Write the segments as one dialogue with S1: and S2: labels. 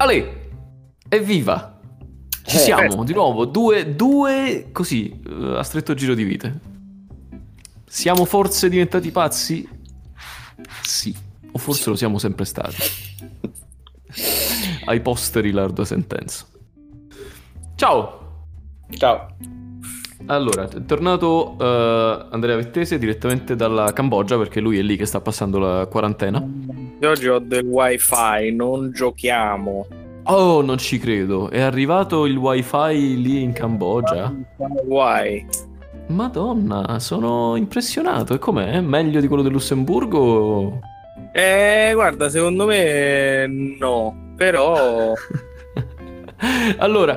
S1: Ale, evviva! Ci
S2: Eh,
S1: siamo di nuovo, due, due così, eh, a stretto giro di vite. Siamo forse diventati pazzi? Sì, o forse lo siamo sempre stati. Ai posteri l'ardua sentenza. Ciao!
S2: Ciao.
S1: Allora, è tornato eh, Andrea Vettese direttamente dalla Cambogia perché lui è lì che sta passando la quarantena.
S3: Io oggi ho del wifi, non giochiamo.
S1: Oh, non ci credo. È arrivato il wifi lì in Cambogia?
S3: Why?
S1: Madonna, sono impressionato. E com'è? Meglio di quello del Lussemburgo?
S3: Eh, guarda, secondo me no, però
S1: allora,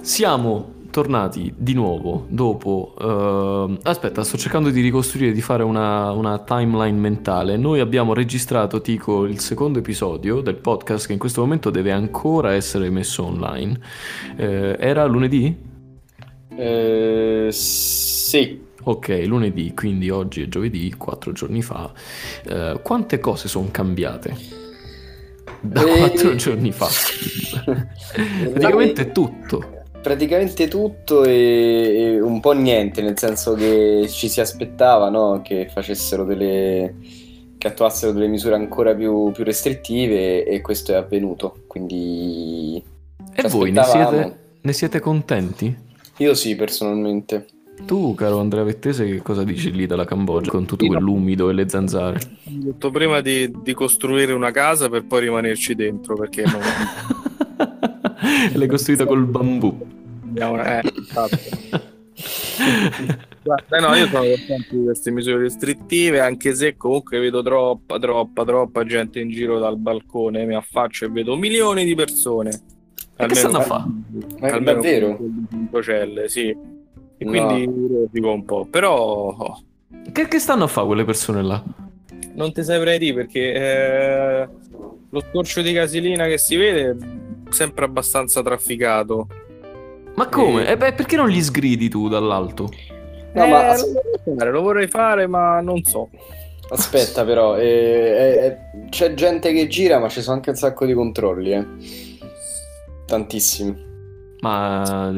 S1: siamo tornati di nuovo dopo... eh, aspetta, sto cercando di ricostruire, di fare una, una timeline mentale. Noi abbiamo registrato, Tico, il secondo episodio del podcast che in questo momento deve ancora essere messo online. Eh, era lunedì?
S2: Eh, sì.
S1: Ok, lunedì, quindi oggi è giovedì, quattro giorni fa. Eh, quante cose sono cambiate? Da
S2: Eh,
S1: quattro giorni fa. Praticamente tutto.
S2: Praticamente tutto e, e un po' niente, nel senso che ci si aspettava no? che facessero delle che attuassero delle misure ancora più, più restrittive e questo è avvenuto. Quindi
S1: E
S2: ci
S1: voi ne
S2: aspettavamo.
S1: siete, ne siete contenti?
S2: Io sì, personalmente.
S1: Tu, caro Andrea Vettese, che cosa dici lì dalla Cambogia con tutto quell'umido e le zanzare?
S3: ho detto prima di, di costruire una casa per poi rimanerci dentro, perché non
S1: L'hai costruita col bambù.
S3: abbiamo... Eh, esatto. Guarda, no, io sono contento di queste misure restrittive, anche se comunque vedo troppa, troppa, troppa gente in giro dal balcone, mi affaccio e vedo milioni di persone.
S1: E che stanno a fa'?
S2: Ma è
S3: almeno
S2: davvero?
S3: celle, sì. E
S2: No.
S3: quindi rosico un po', però oh,
S1: Che, che stanno a fare quelle persone là?
S3: non ti saprei dire perché eh, lo scorcio di Casilina che si vede sempre abbastanza trafficato.
S1: Ma come?
S2: Eh.
S1: E beh, perché non gli sgridi tu dall'alto?
S2: No,
S3: Eh,
S2: ma
S3: lo, vorrei fare, lo vorrei fare, ma non so.
S2: aspetta però, eh, eh, eh, c'è gente che gira ma ci sono anche un sacco di controlli, eh. Tantissimi.
S1: Ma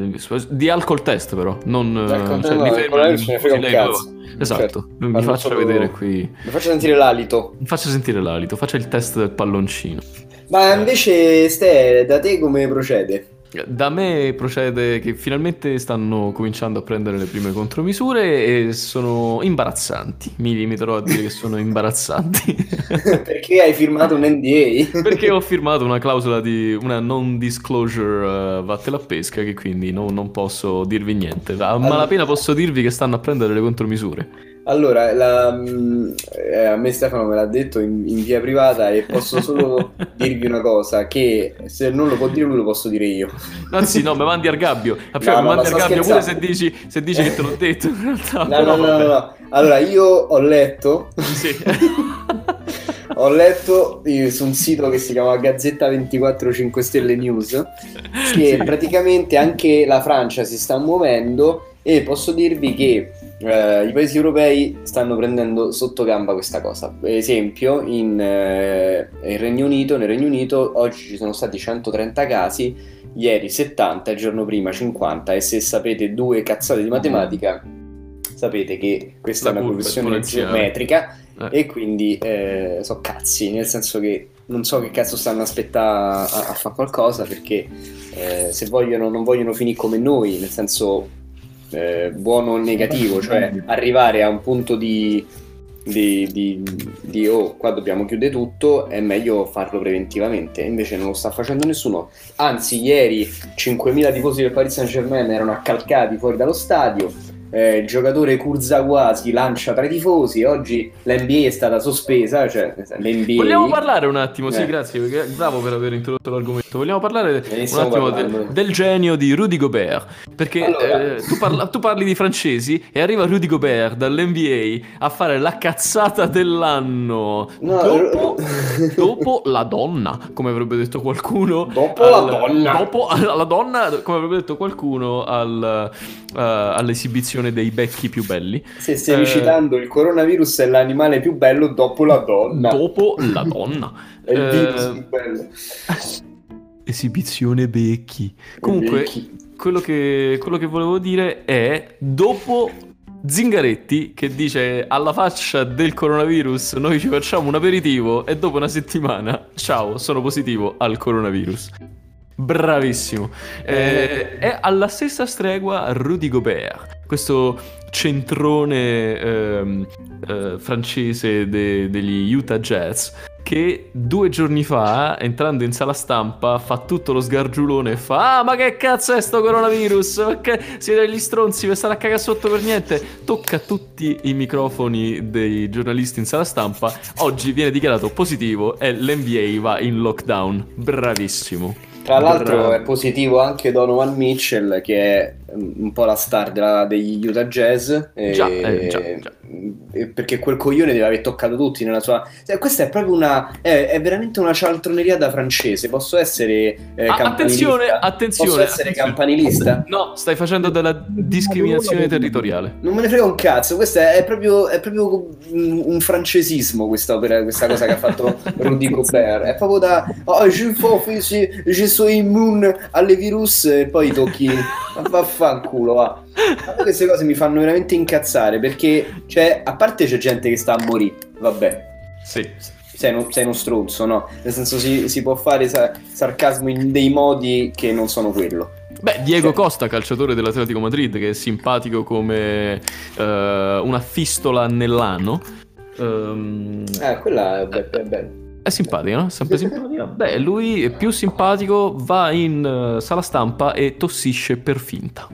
S1: di alcol test però, non...
S2: Alcol-
S1: cioè,
S2: no,
S1: mi fermo-
S2: ce ne frega un cazzo.
S1: Esatto,
S2: Certo.
S1: mi faccia vedere qui.
S2: Mi faccio sentire l'alito.
S1: Mi faccia sentire l'alito, faccia il test del palloncino.
S2: Ma invece, Ste, da te come procede?
S1: Da me procede che finalmente stanno cominciando a prendere le prime contromisure e sono imbarazzanti. Mi limiterò a dire che sono imbarazzanti.
S2: Perché hai firmato un NDA?
S1: Perché ho firmato una clausola di una non disclosure uh, vattela a pesca che quindi no- non posso dirvi niente. A malapena posso dirvi che stanno a prendere le contromisure.
S2: Allora, la- mm, eh, a me Stefano me l'ha detto in, in via privata e posso solo dirvi una cosa, che se non lo può dire lui lo posso dire io.
S1: Anzi no, mi mandi al gabbio. Cioè,
S2: No,
S1: mi mandi
S2: ma
S1: al gabbio pure se dici, se dici che te l'ho detto. In realtà,
S2: No, no, no, no, no. Allora, io ho letto,
S1: Sì.
S2: ho letto eh, su un sito che si chiama Gazzetta 24 5 Stelle News che
S1: Sì.
S2: praticamente anche la Francia si sta muovendo e posso dirvi che eh, i paesi europei stanno prendendo sotto gamba questa cosa. Per esempio, in, eh, Regno Unito, nel Regno Unito oggi ci sono stati 130 casi, ieri 70, il giorno prima 50 e se sapete due cazzate di matematica sapete che questa
S1: La
S2: è una
S1: esponenziale.
S2: geometrica
S1: Eh.
S2: e quindi eh, so cazzi, nel senso che non so che cazzo stanno aspettando a, a fare qualcosa perché eh, se vogliono non vogliono finire come noi, nel senso eh, buono o negativo, cioè arrivare a un punto di, di, di- di, oh qua dobbiamo chiudere tutto, è meglio farlo preventivamente, invece non lo sta facendo nessuno, anzi ieri 5.000 tifosi del Paris Saint Germain erano accalcati fuori dallo stadio, eh, il giocatore Kurzawa si lancia tra i tifosi, oggi l'NBA è stata sospesa, cioè l'NBA...
S1: Vogliamo parlare un attimo, sì,
S2: Eh.
S1: grazie, perché- bravo per aver introdotto l'argomento. Vogliamo parlare un attimo del, del genio di Rudy Gobert. Perché
S2: Allora.
S1: eh, tu, parla- tu parli di francesi e arriva Rudy Gobert dall'NBA a fare la cazzata dell'anno
S2: No,
S1: dopo,
S2: eh,
S1: dopo la donna, come avrebbe detto qualcuno.
S2: Dopo la donna.
S1: Dopo la donna, come avrebbe detto qualcuno al, eh, all'esibizione dei becchi più belli.
S2: Se stai
S1: Eh.
S2: citando il coronavirus è l'animale più bello dopo la donna.
S1: Dopo la donna.
S2: È il
S1: Eh,
S2: virus più bello.
S1: esibizione becchi. Comunque,
S2: Becchi.
S1: quello che, quello che volevo dire è dopo Zingaretti che dice alla faccia del coronavirus noi ci facciamo un aperitivo e dopo una settimana ciao sono positivo al coronavirus bravissimo Eh, è alla stessa stregua Rudy Gobert questo centrone ehm, eh, francese de- degli Utah Jazz che due giorni fa, entrando in sala stampa, fa tutto lo sgargiulone e fa Ah, ma che cazzo è sto coronavirus? Che siete degli stronzi per stare a cagare sotto per niente? Tocca tutti i microfoni dei giornalisti in sala stampa. Oggi viene dichiarato positivo e l'NBA va in lockdown. Bravissimo.
S2: Tra l'altro è positivo anche Donovan Mitchell, che è mm, un po' la star della- degli Utah Jazz. e-
S1: Già, eh, già, già.
S2: Perché quel coglione deve aver toccato tutti nella sua. cioè, questa è proprio una. È, è veramente una cialtroneria da francese. Posso essere. eh,
S1: Ah,
S2: campanilista?
S1: attenzione, attenzione.
S2: Posso essere
S1: attenzione.
S2: campanilista?
S1: No, stai facendo della discriminazione territoriale.
S2: Non me ne frega un cazzo, questo è, è proprio, è proprio un, francesismo questa, opera- questa cosa che ha fatto Rudy Gobert. È proprio da oh, je, je sono immune alle virus e poi tocchi. Ma Vaffanculo, va. A me queste cose mi fanno veramente incazzare perché, cioè, a parte c'è gente che sta a morire, vabbè.
S1: Sì.
S2: Sei uno, sei uno stronzo, no? Nel senso si, si può fare sa- sarcasmo in dei modi che non sono quello.
S1: Beh, Diego
S2: Sì.
S1: Costa, calciatore dell'Atletico Madrid, che è simpatico come eh, una fistola nell'ano. Ehm,
S2: Eh, quella è, be- è bella.
S1: È simpatica, no? Sempre simpatica. Beh, lui è più simpatico, va in eh, sala stampa e tossisce per finta.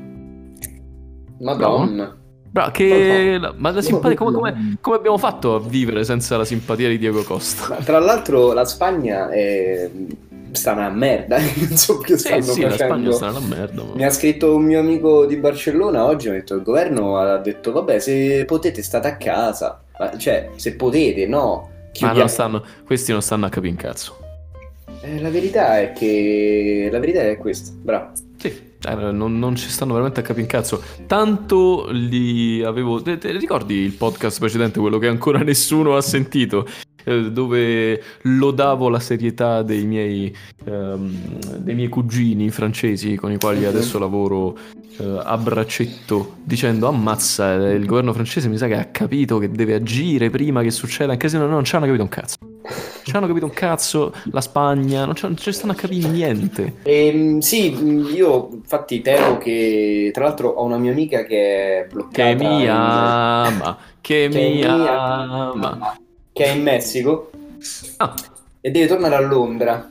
S2: Madonna.
S1: Bravo, che... Ma la simpatia, come, come- come abbiamo fatto a vivere senza la simpatia di Diego Costa?
S2: Ma tra l'altro la Spagna è... sta una merda, so che
S1: Sì,
S2: stanno
S1: sì, la. Spagna sta nella merda. ma-
S2: Mi ha scritto un mio amico di Barcellona oggi, ha detto il governo ha detto vabbè se potete state a casa, cioè se potete no,
S1: Ma
S2: chiudiamo.
S1: non stanno, questi non stanno a capire un cazzo.
S2: Eh, la verità è che la verità è questa, bravo.
S1: Sì, eh, non, non ci stanno veramente a capire un cazzo. Tanto li avevo. Te, te ricordi il podcast precedente, quello che ancora nessuno ha sentito? Eh, Dove lodavo la serietà dei miei, ehm, dei miei cugini francesi con i quali adesso lavoro eh, a braccetto, dicendo: Ammazza, eh, il governo francese mi sa che ha capito che deve agire prima che succeda un casino. No, non ci hanno capito un cazzo. Ci hanno capito un cazzo. La Spagna, non ci, non ci stanno a capire niente.
S2: Ehm, sì, mh, io infatti temo che tra l'altro ho una mia amica che è bloccata
S1: Che mi ama, che
S2: che
S1: mi
S2: in-
S1: ama.
S2: Che è in Messico
S1: Ah,
S2: e deve tornare a Londra.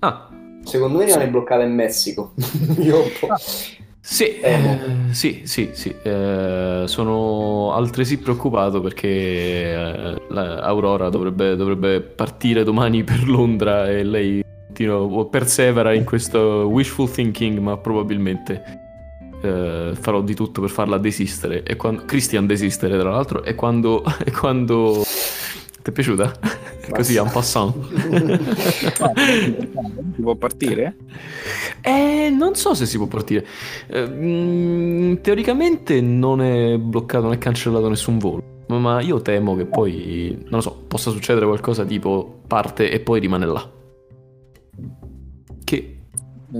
S1: ah,
S2: Secondo me rimane bloccata in Messico. Io un po'.
S1: sì,
S2: Eh,
S1: eh, sì, sì, sì. eh, sono altresì preoccupato perché eh, Aurora dovrebbe, dovrebbe partire domani per Londra e lei continua- persevera in questo wishful thinking, ma probabilmente eh, farò di tutto per farla desistere. E quando, Christian desistere, tra l'altro, e quando... E quando... Ti è piaciuta? Così, en passant.
S3: Si può partire?
S1: Eh, non so se si può partire. Eh, mm, teoricamente non è bloccato, non è cancellato nessun volo. Ma- Ma io temo che poi, non lo so, possa succedere qualcosa tipo parte e poi rimane là. Che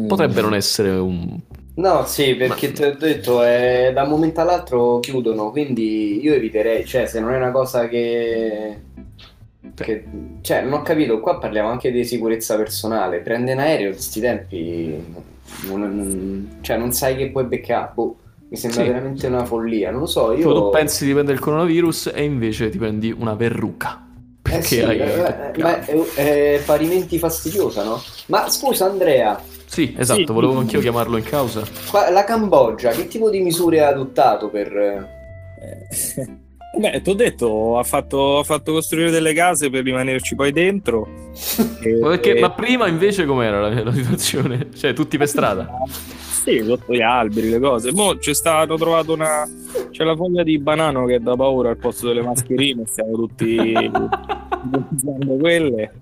S1: potrebbe non essere un...
S2: No, sì, perché
S1: Ma-
S2: ti ho detto, eh, da un momento all'altro chiudono, quindi io eviterei, cioè se non è una cosa che... che- cioè, non ho capito, qua parliamo anche di sicurezza personale, prende un aereo questi tempi, non, non- cioè non sai che puoi beccare, boh, mi sembra
S1: Sì.
S2: veramente una follia, non lo so, io...
S1: tu pensi di prendere il coronavirus e invece ti prendi una verruca.
S2: Eh
S1: Perché
S2: sì,
S1: hai...
S2: eh, ma è, è parimenti fastidiosa, no? Ma scusa Andrea,
S1: Sì, esatto,
S3: Sì.
S1: volevo anch'io chiamarlo in causa.
S2: qua- la Cambogia, che tipo di misure ha adottato per...
S3: Eh, Beh, ti ho detto, ha fatto, ha fatto costruire delle case per rimanerci poi dentro. E-
S1: Ma, perché- ma prima invece com'era la, la situazione? Cioè, tutti per strada?
S3: Sì, sotto gli alberi, le cose. Mo' c'è stato trovato una. C'è la foglia di banano che dà paura al posto delle mascherine, stiamo tutti utilizzando quelle.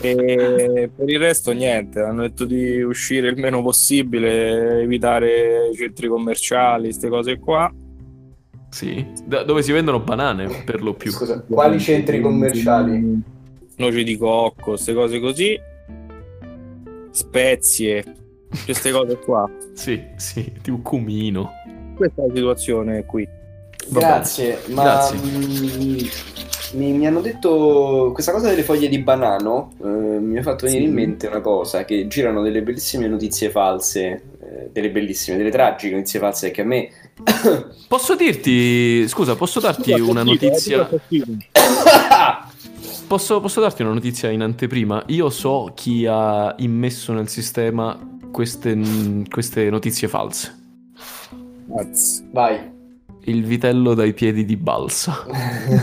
S3: E per il resto niente, hanno detto di uscire il meno possibile, evitare i centri commerciali, queste cose qua.
S1: Sì, Da- dove si vendono banane per lo più.
S2: Scusa, quali centri commerciali?
S3: Noci di cocco, queste cose così. spezie, queste cose qua.
S1: Sì, sì, tipo cumino.
S3: Questa è la situazione qui.
S1: Va
S2: Grazie, ma
S1: Grazie.
S2: mm, mi, mi hanno detto questa cosa delle foglie di banano, eh, mi ha fatto venire
S3: Sì.
S2: in mente una cosa, che girano delle bellissime notizie false, eh, delle bellissime, delle tragiche notizie false che a me...
S1: Posso dirti, scusa, posso darti
S3: Scusa,
S1: una notizia?
S3: eh, cattivo.
S1: Posso, posso darti una notizia in anteprima? Io so chi ha immesso nel sistema queste, queste notizie false.
S2: Vai.
S1: Il vitello dai piedi di balsa.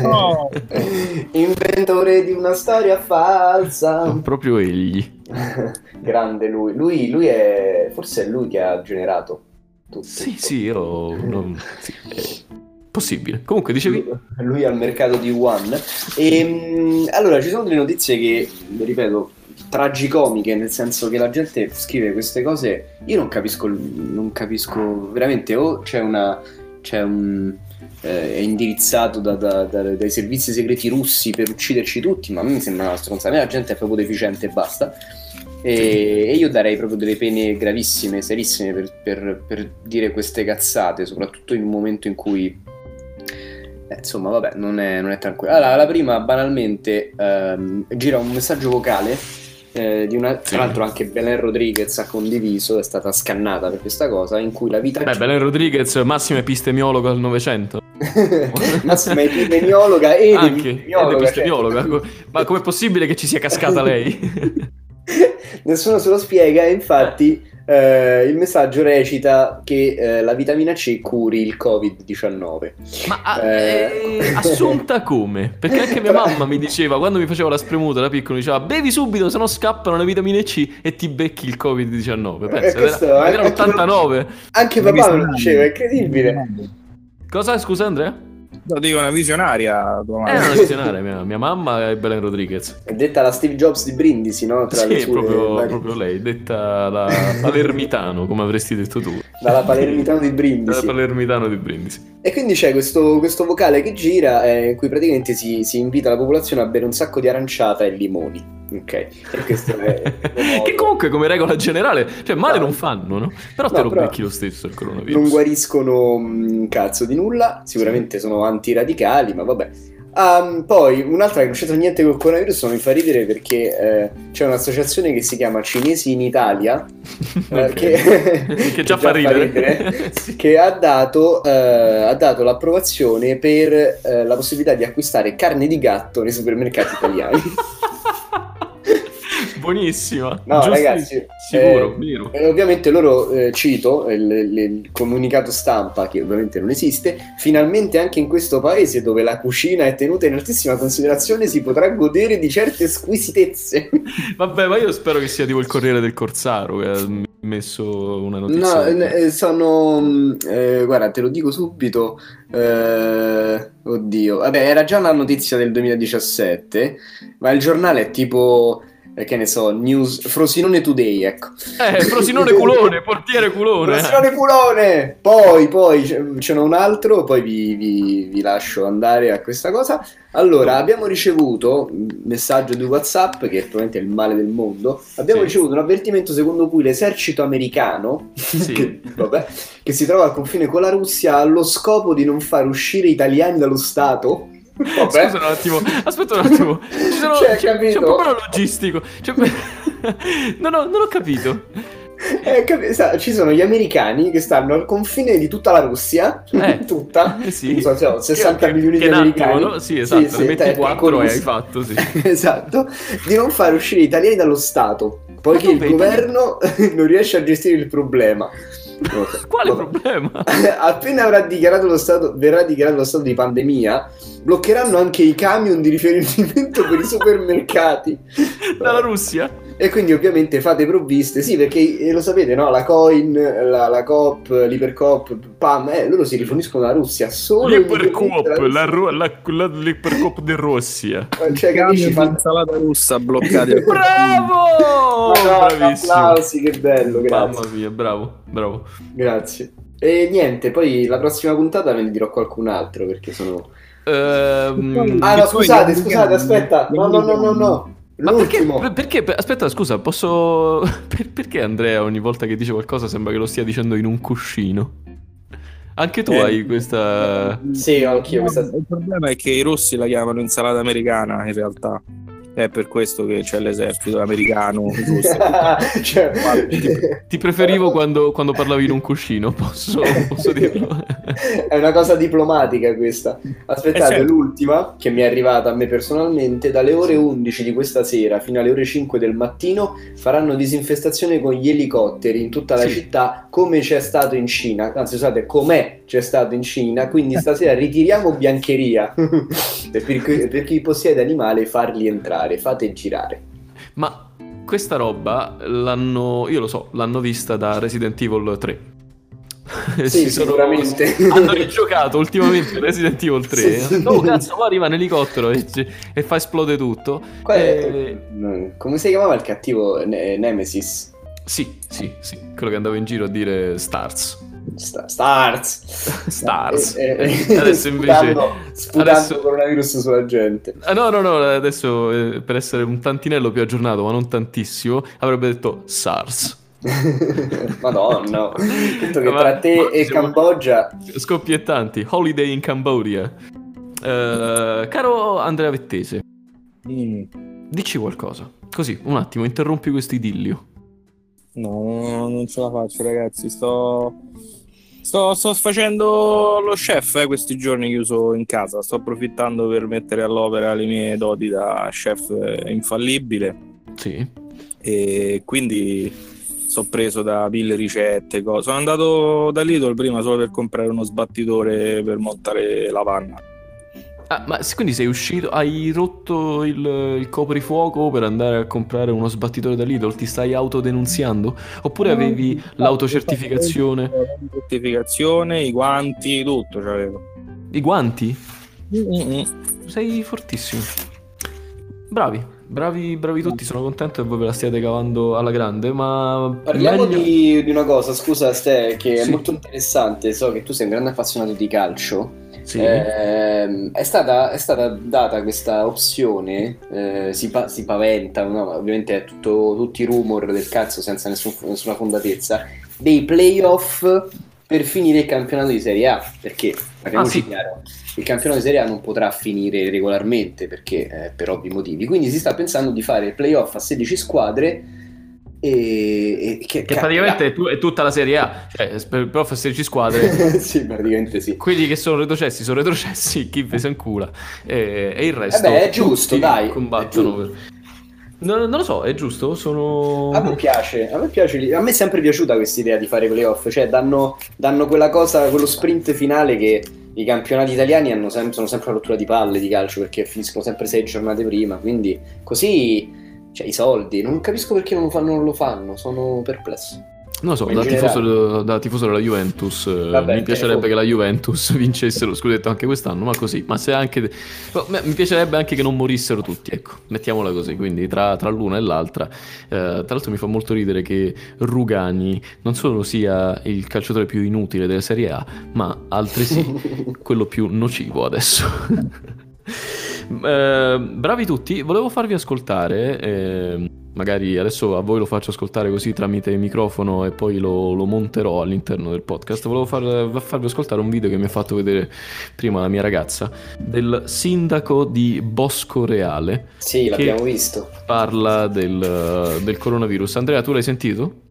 S3: No.
S2: Inventore di una storia falsa.
S1: Proprio egli.
S2: Grande lui. Lui, lui è... Forse è lui che ha generato tutto.
S1: Sì, sì, io... non- sì, è possibile. Comunque, dicevi?
S2: Lui al mercato di One. E, mm, allora, ci sono delle notizie che, ripeto, tragicomiche, nel senso che la gente scrive queste cose, io non capisco, non capisco veramente, o c'è una... C'è un, eh, è indirizzato da- da- da- dai servizi segreti russi per ucciderci tutti, ma a me sembra una stronzata. A me la gente è proprio deficiente e basta. E, e io darei proprio delle pene gravissime, serissime per, per- per dire queste cazzate, soprattutto in un momento in cui eh, insomma, vabbè, non è, non è tranquillo. Allora, la prima, banalmente, ehm, gira un messaggio vocale eh, una... Tra l'altro anche Belen Rodriguez ha condiviso, è stata scannata per questa cosa, in cui la vita...
S1: Beh, Belen Rodriguez, massimo epistemiologo al Novecento.
S2: Massima epidemiologa e
S1: Anche, ed
S2: epidemiologa,
S1: epistemiologa.
S2: certo.
S1: Ma com'è possibile che ci sia cascata lei?
S2: Nessuno se lo spiega, infatti eh, il messaggio recita che eh, la vitamina C curi il Covid-19.
S1: Ma ah,
S2: Eh.
S1: eh, assunta come? Perché anche mia mamma mi diceva, quando mi faceva la spremuta da piccolo, diceva bevi subito, se no scappano le vitamine C e ti becchi il Covid-19. Pensa,
S2: Eh, questo
S1: era, era
S2: è-
S1: 89.
S2: Anche papà me lo diceva, è incredibile.
S1: Cosa, scusa Andrea?
S3: No, dico una visionaria tua madre.
S1: una visionaria, mia, mia mamma e Belen Rodriguez.
S2: È detta la Steve Jobs di Brindisi, no? Tra le
S1: Sì,
S2: sue
S1: proprio,
S2: varie-
S1: proprio lei, detta la palermitano, come avresti detto tu.
S2: dalla palermitano di Brindisi.
S1: palermitano di Brindisi.
S2: E quindi c'è questo, questo vocale che gira eh, in cui praticamente si, si invita la popolazione a bere un sacco di aranciata e limoni. Ok, questo è
S1: che comunque come regola generale, cioè male
S2: No.
S1: non fanno, no? Però te
S2: No,
S1: lo
S2: però
S1: becchi lo stesso il coronavirus.
S2: non guariscono un cazzo di nulla, sicuramente sono antiradicali, ma vabbè. Ehm, poi un'altra che non c'entra niente col coronavirus, ma mi fa ridere perché eh, c'è un'associazione che si chiama Cinesi in Italia, eh,
S1: Ok.
S2: che,
S1: Che già fa ridere. Sì.
S2: che ha dato, eh, ha dato l'approvazione per eh, la possibilità di acquistare carne di gatto nei supermercati italiani.
S1: Buonissima.
S2: No,
S1: Giusti-
S2: ragazzi,
S1: Sicuro,
S2: eh,
S1: vero.
S2: E ovviamente loro, eh, cito il, il- il comunicato stampa, che ovviamente non esiste, finalmente anche in questo paese dove la cucina è tenuta in altissima considerazione si potrà godere di certe squisitezze.
S1: Vabbè, ma io spero che sia tipo il Corriere del Corsaro che ha messo una
S2: No,
S1: notizia.
S2: eh, sono... eh, guarda, te lo dico subito. eh, oddio, vabbè, era già una notizia del 2017, ma il giornale è tipo... che ne so, News Frosinone Today, ecco.
S1: Eh, Frosinone culone, portiere culone.
S2: Frosinone culone! Poi, poi ce ce n'è un altro, poi vi, vi- vi lascio andare a questa cosa. Allora, abbiamo ricevuto un messaggio di WhatsApp, che probabilmente è il male del mondo. Abbiamo
S1: Sì.
S2: ricevuto un avvertimento secondo cui l'esercito americano,
S1: Sì.
S2: che, vabbè, che si trova al confine con la Russia, ha lo scopo di non far uscire italiani dallo Stato. Vabbè.
S1: Scusa un attimo, aspetta un attimo. Ci sono-
S2: Cioè,
S1: c'è, c'è un problema logistico. Cioè, non, ho, non ho capito.
S2: Eh, capi- sa- ci sono gli americani che stanno al confine di tutta la Russia,
S1: Eh.
S2: tutta,
S1: Eh sì.
S2: so, cioè, 60
S1: Che-
S2: milioni
S1: che
S2: di americani.
S1: attimo, no? Sì, esatto, ne metti
S2: è
S1: 4 e hai fatto, sì.
S2: esatto, di non far uscire gli italiani dallo Stato, poiché il governo non riesce a gestire il problema.
S1: Quale problema?
S2: Appena avrà dichiarato lo stato, verrà dichiarato lo stato di pandemia, bloccheranno anche i camion di riferimento per i supermercati.
S1: Dalla Russia?
S2: E quindi ovviamente fate provviste, sì, perché eh, lo sapete, no? La Coin, la, la Coop, l'Ipercoop, PAM, eh, loro si riforniscono dalla Russia solo indipendente
S1: la, Ru- la, la- l'Ipercoop di Russia.
S2: Cioè,
S3: Camion
S2: capisci?
S3: di
S2: Fan...
S3: insalata russa bloccati
S1: Bravo!
S2: Madonna,
S1: Bravissimo.
S2: applausi, che bello, grazie.
S1: Mamma mia, bravo, bravo.
S2: Grazie. E niente, poi la prossima puntata ve ne dirò qualcun altro perché sono...
S1: Ehm,
S2: Ah no, scusate, scusate, aspetta. No, no, no, no, no.
S1: Ma perché, perché- aspetta, scusa, posso... per- perché Andrea ogni volta che dice qualcosa sembra che lo stia dicendo in un cuscino? Anche tu
S3: Eh.
S1: hai questa...
S2: Sì, anch'io questa...
S3: Il problema è che i russi la chiamano insalata americana in realtà. È per questo che c'è l'esercito americano russo.
S2: cioè...
S1: Ti preferivo quando, quando parlavi in un cuscino, posso, posso dirlo?
S2: È una cosa diplomatica questa. Aspettate,
S3: Eh, certo.
S2: l'ultima che mi è arrivata a me personalmente, dalle ore 11 di questa sera fino alle ore 5 del mattino faranno disinfestazione con gli elicotteri in tutta la
S1: Sì.
S2: città come c'è stato in Cina. Anzi, scusate, com'è c'è stato in Cina, quindi stasera ritiriamo biancheria e per, chi- per chi possiede animale farli entrare, fate girare.
S1: Ma questa roba l'hanno, io lo so, l'hanno vista da Resident Evil 3.
S2: Sì,
S1: Si sono-
S2: sicuramente.
S1: hanno rigiocato ultimamente Resident Evil 3.
S2: Sì, sì.
S1: Oh cazzo, poi arriva un elicottero e, e fa esplodere tutto.
S2: Qual è-
S1: Eh,
S2: Mm, Come si chiamava il cattivo Ne- Nemesis?
S1: sì, sì, sì, quello che andava in giro a dire Stars.
S2: Sta- Stars.
S1: Stars.
S2: Eh, eh,
S1: Adesso invece...
S2: sputando, sputando
S1: adesso-
S2: coronavirus sulla gente.
S1: Ah, no, no, no, adesso eh, per essere un tantinello più aggiornato, ma non tantissimo, avrebbe detto SARS.
S2: Madonna, detto che
S1: Ma-
S2: tra te
S1: ma
S2: e
S1: siamo-
S2: Cambogia
S1: Scoppiettanti, Holiday in Cambodia. Eh, caro Andrea Vettese,
S3: Mm.
S1: dici qualcosa. Così, un attimo, interrompi questo idillio.
S3: No, non ce la faccio, ragazzi. Sto, sto, sto facendo lo chef eh, questi giorni chiuso in casa. Sto approfittando per mettere all'opera le mie doti da chef eh, infallibile.
S1: Sì.
S3: E quindi sono preso da mille ricette. Cose. Sono andato da Lidl prima solo per comprare uno sbattitore per montare la panna.
S1: Ah, ma quindi sei uscito, hai rotto il, il coprifuoco per andare a comprare uno sbattitore da Lidl? Ti stai autodenunziando? Oppure avevi l'autocertificazione?
S3: Certificazione, i guanti, tutto c'avevo.
S1: I guanti?
S3: Mm-mm.
S1: Sei fortissimo. Bravi, bravi, bravi tutti, sono contento che voi ve la stiate cavando alla grande, ma...
S2: Parliamo
S1: meglio-
S2: di, di una cosa, scusa Ste, che è
S1: Sì.
S2: molto interessante. So che tu sei un grande appassionato di calcio.
S1: Sì.
S2: Ehm, è, stata, è stata data questa opzione, eh, si, pa- si paventa, no? Ovviamente è tutto, tutti i rumor del cazzo senza nessun- nessuna fondatezza, dei playoff per finire il campionato di Serie A, perché
S1: Ah, sì.
S2: chiaro, il campionato di Serie A non potrà finire regolarmente perché eh, per ovvi motivi, quindi si sta pensando di fare il playoff a 16 squadre e, e che,
S1: Che praticamente è, tu- è tutta la Serie A, cioè per per esserci squadre,
S2: sì, praticamente sì.
S1: quelli che sono retrocessi sono retrocessi, chi vi se incula e, e il resto
S2: Eh beh, è giusto, dai,
S1: combattono.
S2: è
S1: per- Non, non lo so, è giusto? Sono...
S2: A me piace, a me piace, a me è sempre piaciuta questa idea di fare playoff, cioè danno, danno quella cosa, quello sprint finale che i campionati italiani hanno sem- sono sempre una rottura di palle di calcio perché finiscono sempre sei giornate prima, quindi così, cioè i soldi, non capisco perché non lo fanno, non lo fanno sono perplesso.
S1: Non lo so, da tifoso, da tifoso della Juventus eh,
S2: Vabbè,
S1: mi piacerebbe
S2: te-
S1: che la Juventus vincesse lo scudetto anche quest'anno, ma così, ma se anche... mi piacerebbe anche che non morissero tutti, ecco, mettiamola così, quindi tra, tra l'una e l'altra. Eh, tra l'altro mi fa molto ridere che Rugani non solo sia il calciatore più inutile della Serie A, ma altresì quello più nocivo adesso. Eh, bravi tutti, volevo farvi ascoltare, eh, magari adesso a voi lo faccio ascoltare così tramite microfono e poi lo, lo monterò all'interno del podcast. Volevo far- farvi ascoltare un video che mi ha fatto vedere prima la mia ragazza del sindaco di Bosco Reale.
S2: Sì,
S1: Che-
S2: l'abbiamo visto.
S1: Parla del, del coronavirus. Andrea, tu l'hai sentito?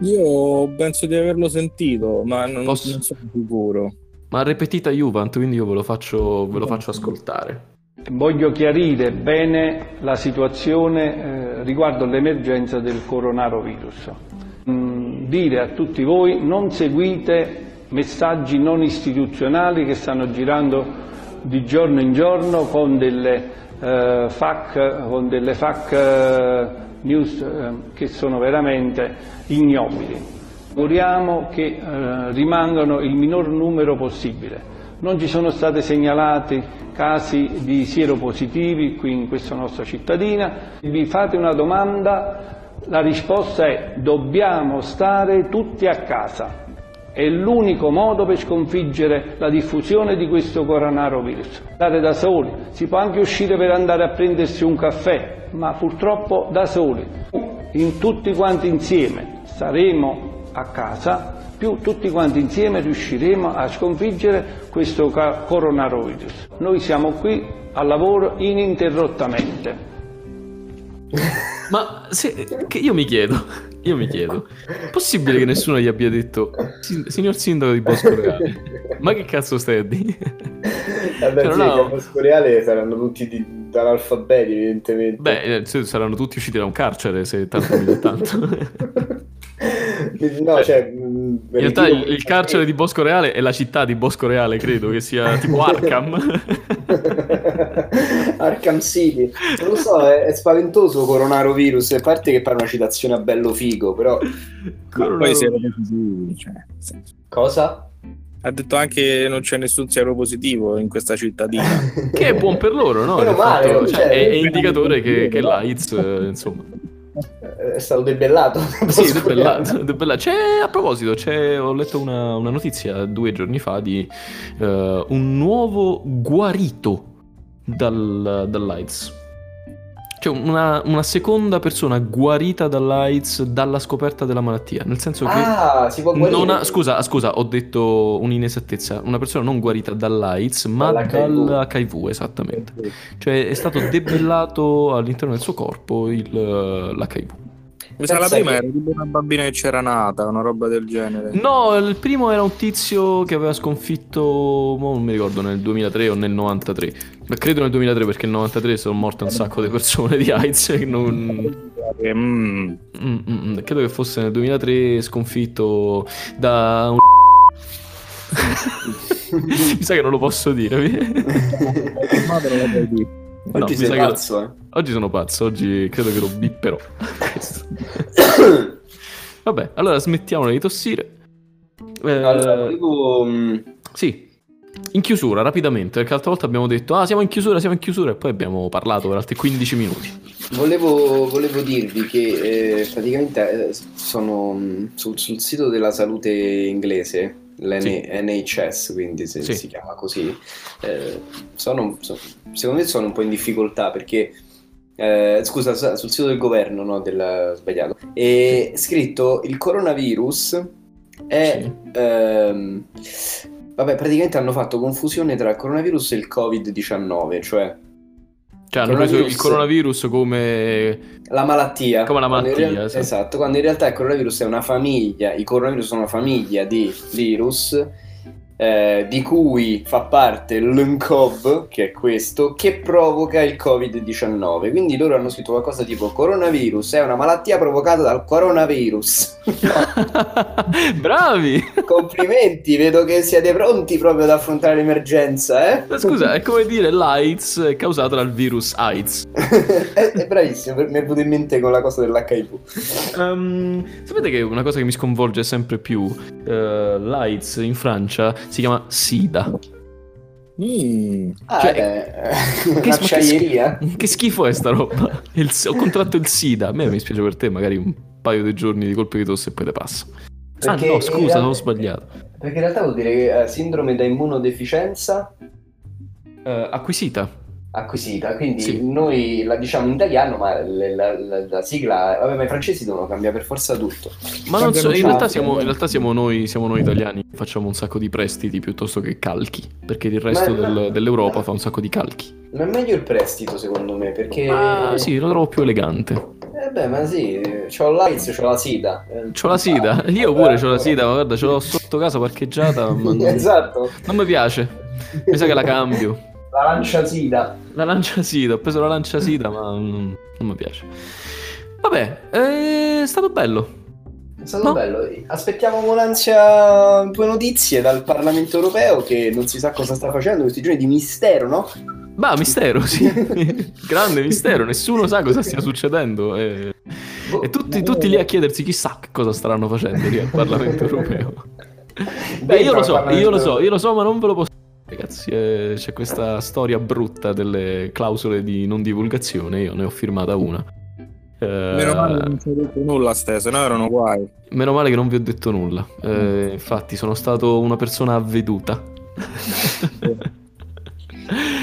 S3: Io penso di averlo sentito, ma non,
S1: Posso-
S3: non sono sicuro.
S1: Ma ripetita Juvent, quindi io ve lo faccio, ve lo faccio ascoltare.
S4: Voglio chiarire bene la situazione eh, riguardo l'emergenza del coronavirus. Mm, dire a tutti voi non seguite messaggi non istituzionali che stanno girando di giorno in giorno con delle eh, FAC, con delle FAC eh, news eh, che sono veramente ignobili. Auguriamo che eh, rimangano il minor numero possibile. Non ci sono stati segnalati casi di sieropositivi qui in questa nostra cittadina. Vi fate una domanda, la risposta è dobbiamo stare tutti a casa. È l'unico modo per sconfiggere la diffusione di questo coronavirus. Stare da soli, si può anche uscire per andare a prendersi un caffè, ma purtroppo da soli. In tutti quanti insieme saremo a casa, più tutti quanti insieme riusciremo a sconfiggere questo coronavirus. Noi siamo qui al lavoro ininterrottamente.
S1: Ma se, io mi chiedo, io mi chiedo, è possibile che nessuno gli abbia detto, signor sindaco di Bosco Reale, ma che cazzo stai a dire?
S2: Vabbè, cioè, sì, no... Bosco Reale saranno tutti di, dall'alfabeti, evidentemente.
S1: Beh, eh, saranno tutti usciti da un carcere, se tanto mi tanto.
S2: no, cioè,
S1: in realtà il, il, carcere di Bosco Reale è la città di Bosco Reale, credo che sia tipo Arkham.
S2: Arkham City. Non lo so, è, è spaventoso coronavirus, a parte che pare una citazione a bello figo, però...
S3: Poi siamo positivi, cioè...
S2: Cosa?
S3: Ha detto anche che non c'è nessun siero positivo in questa cittadina.
S1: che è buon per loro, no?
S2: Male,
S1: fatto, cioè, è, è, indicatore che, che l'AIDS, insomma
S2: è stato debellato.
S1: Sì, debellato, debellato. C'è, a proposito, c'è, ho letto una, una, notizia due giorni fa di uh, un nuovo guarito dal, dall'AIDS. Cioè una, una, seconda persona guarita dall'AIDS dalla scoperta della malattia. Nel senso che...
S2: Ah, si può guarire.
S1: Ha, scusa, scusa, ho detto un'inesattezza. Una persona non guarita dall'AIDS, ma dall'HIV, esattamente. Cioè è stato debellato all'interno del suo corpo il, l'HIV.
S3: Mi sa la prima che... era tipo una bambina che c'era nata, una roba del genere.
S1: No, il primo era un tizio che aveva sconfitto, non mi ricordo, nel 2003 o nel 93. Ma credo nel 2003 perché nel 93 sono morte un sacco di persone di AIDS non... Mm. Mm, mm, credo che fosse nel 2003 sconfitto da un... mi sa che non lo posso dire.
S2: Oggi no, sei pazzo,
S1: che... eh. Oggi sono pazzo, oggi credo che lo bipperò. Vabbè, allora smettiamola di tossire.
S2: Eh, allora, volevo...
S1: Sì, in chiusura, rapidamente, perché l'altra volta abbiamo detto, ah, siamo in chiusura, siamo in chiusura, e poi abbiamo parlato per altri 15 minuti.
S2: Volevo, volevo dirvi che eh, praticamente eh, sono mm, sul, sul sito della salute inglese l'NHS, sì. quindi se sì. si chiama così, eh, sono, sono, secondo me sono un po' in difficoltà perché, eh, scusa, sul sito del governo, no, del, sbagliato, è scritto il coronavirus è... Sì. Ehm, vabbè, praticamente hanno fatto confusione tra il coronavirus e il Covid-19, cioè
S1: cioè hanno preso il coronavirus come...
S2: La malattia.
S1: Come la malattia,
S2: real... esatto. esatto. Quando in realtà il coronavirus è una famiglia, i coronavirus sono una famiglia di virus eh, di cui fa parte l'NCOV, che è questo, che provoca il Covid-19. Quindi loro hanno scritto qualcosa tipo coronavirus è una malattia provocata dal coronavirus.
S1: Bravi!
S2: Complimenti, vedo che siete pronti proprio ad affrontare l'emergenza,
S1: eh? Scusa, è come dire l'AIDS è causata dal virus AIDS.
S2: è, è, bravissimo, mi è venuto in mente con la cosa dell'HIV.
S1: Um, ehm, sapete che una cosa che mi sconvolge sempre più, uh, l'AIDS in Francia si chiama SIDA.
S2: Mm. Ah, cioè, che, acciaieria?
S1: Che, che, schifo è sta roba? Il, ho contratto il SIDA. A me mi spiace per te, magari un paio di giorni di colpi di tosse e poi te passa. Perché ah no, scusa, realtà, ho sbagliato.
S2: Perché in realtà vuol dire che uh, sindrome da immunodeficienza
S1: uh, acquisita
S2: acquisita, quindi sì. noi la diciamo in italiano, ma la, la, la, la, sigla, vabbè, ma i francesi devono cambiare per forza tutto.
S1: Ma non so, in realtà, siamo, in realtà siamo, noi, siamo noi italiani, facciamo un sacco di prestiti piuttosto che calchi, perché il resto ma, del, dell'Europa fa un sacco di calchi.
S2: Ma è meglio il prestito secondo me, perché...
S1: Ah, sì, lo trovo più elegante.
S2: Eh beh, ma sì, c'ho l'AIDS, c'ho la SIDA.
S1: C'ho la SIDA, io pure c'ho la SIDA, ma guarda, ce l'ho sotto casa parcheggiata, ma non...
S2: esatto.
S1: Non mi piace, mi sa che la cambio.
S2: La lancia sida.
S1: La lancia sida, ho preso la lancia sida, ma non, non mi piace. Vabbè, è stato bello.
S2: È stato no? bello. Aspettiamo con ansia due notizie dal Parlamento europeo che non si sa cosa sta facendo questi giorni di mistero, no?
S1: Ma mistero, sì. Grande mistero, nessuno sa cosa stia succedendo. E, e tutti, tutti, lì a chiedersi chissà che cosa staranno facendo lì al Parlamento europeo. Beh, io lo so, io lo so, io lo so, ma non ve lo posso Ragazzi, eh, c'è questa storia brutta delle clausole di non divulgazione, io ne ho firmata una.
S3: Meno male che
S1: Eh,
S3: non ci hai detto nulla a ste, se no erano guai.
S1: meno male che non vi ho detto nulla. Eh, infatti, sono stato una persona avveduta.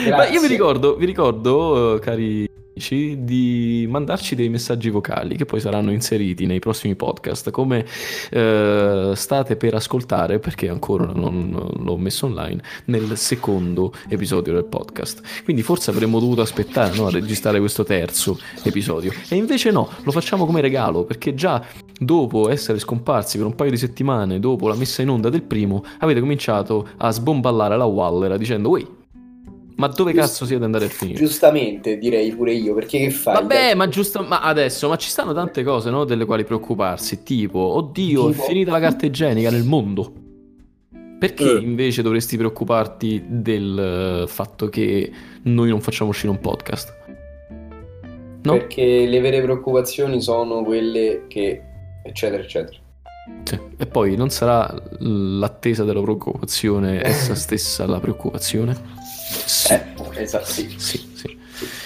S1: Ma io vi ricordo, vi ricordo, eh, cari amici, di mandarci dei messaggi vocali che poi saranno inseriti nei prossimi podcast. Come eh, state per ascoltare, perché ancora non, l'ho messo online, nel secondo episodio del podcast. Quindi forse avremmo dovuto aspettare no, a registrare questo terzo episodio. E invece no, lo facciamo come regalo, perché già dopo essere scomparsi per un paio di settimane, dopo la messa in onda del primo, avete cominciato a sbomballare la Wallera dicendo, Ui, ma dove
S2: Giust-
S1: cazzo siete andati a finire?
S2: Giustamente direi pure io, perché che fai?
S1: Vabbè, ma giusto, ma adesso, ma ci stanno tante cose, no, delle quali preoccuparsi, tipo, oddio, è
S2: Tipo?
S1: finita la carta igienica nel mondo. Perché
S3: Eh.
S1: invece dovresti preoccuparti del eh, fatto che noi non facciamo uscire un podcast? No?
S2: Perché le vere preoccupazioni sono quelle che... eccetera, eccetera.
S1: Sì. E poi non sarà l'attesa della preoccupazione essa stessa la preoccupazione? Sì,
S2: Eh, esatto, sì.
S1: sì, sì.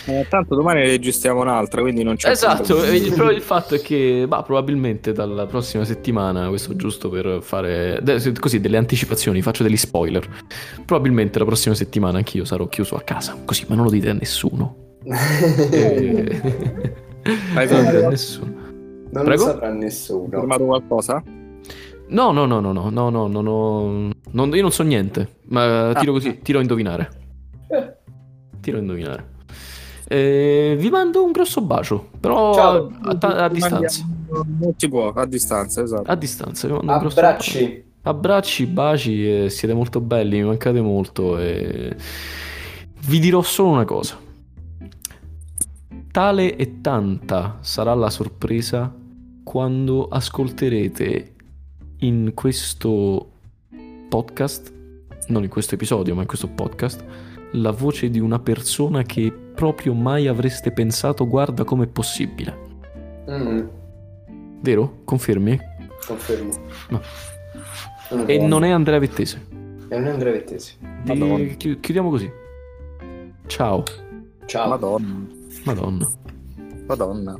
S3: Eh, tanto domani ne registriamo un'altra, quindi non c'è
S1: Esatto, e il, però il fatto è che bah, probabilmente dalla prossima settimana, questo giusto per fare de- così delle anticipazioni, faccio degli spoiler. Probabilmente la prossima settimana anch'io sarò chiuso a casa, così, ma non lo dite a nessuno. Eh,
S3: Hai
S1: non lo dite a
S3: fermato,
S1: nessuno.
S2: Non
S1: Prego?
S2: lo saprà nessuno.
S3: fermato qualcosa?
S1: No, no, no, no, no, no, no, no, no, non- io non so niente, ma tiro
S3: Ah.
S1: così, tiro a indovinare.
S2: Eh,
S1: Tiro a indovinare. Eh, vi mando un grosso bacio, però
S2: Ciao.
S1: a, a a distanza.
S3: Non si può, a distanza, esatto.
S1: A distanza, vi mando un grosso bacio.
S2: Abbracci.
S1: Abbracci, baci, e siete molto belli, mi mancate molto. E... Vi dirò solo una cosa. Tale e tanta sarà la sorpresa quando ascolterete in questo podcast, non in questo episodio, ma in questo podcast, la voce di una persona che proprio mai avreste pensato guarda com'è possibile.
S2: Mm,
S1: Vero? Confermi?
S2: confermo.
S1: No.
S2: Mm.
S1: E non è Andrea Vettese.
S2: E non è Andrea Vettesi.
S1: Di- chi- chiudiamo così. Ciao.
S2: Ciao.
S3: Madonna,
S1: Madonna.
S3: madonna.